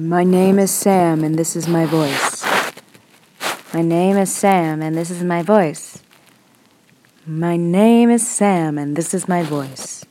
My name is Sam, and this is my voice. My name is Sam, and this is my voice. My name is Sam, and this is my voice.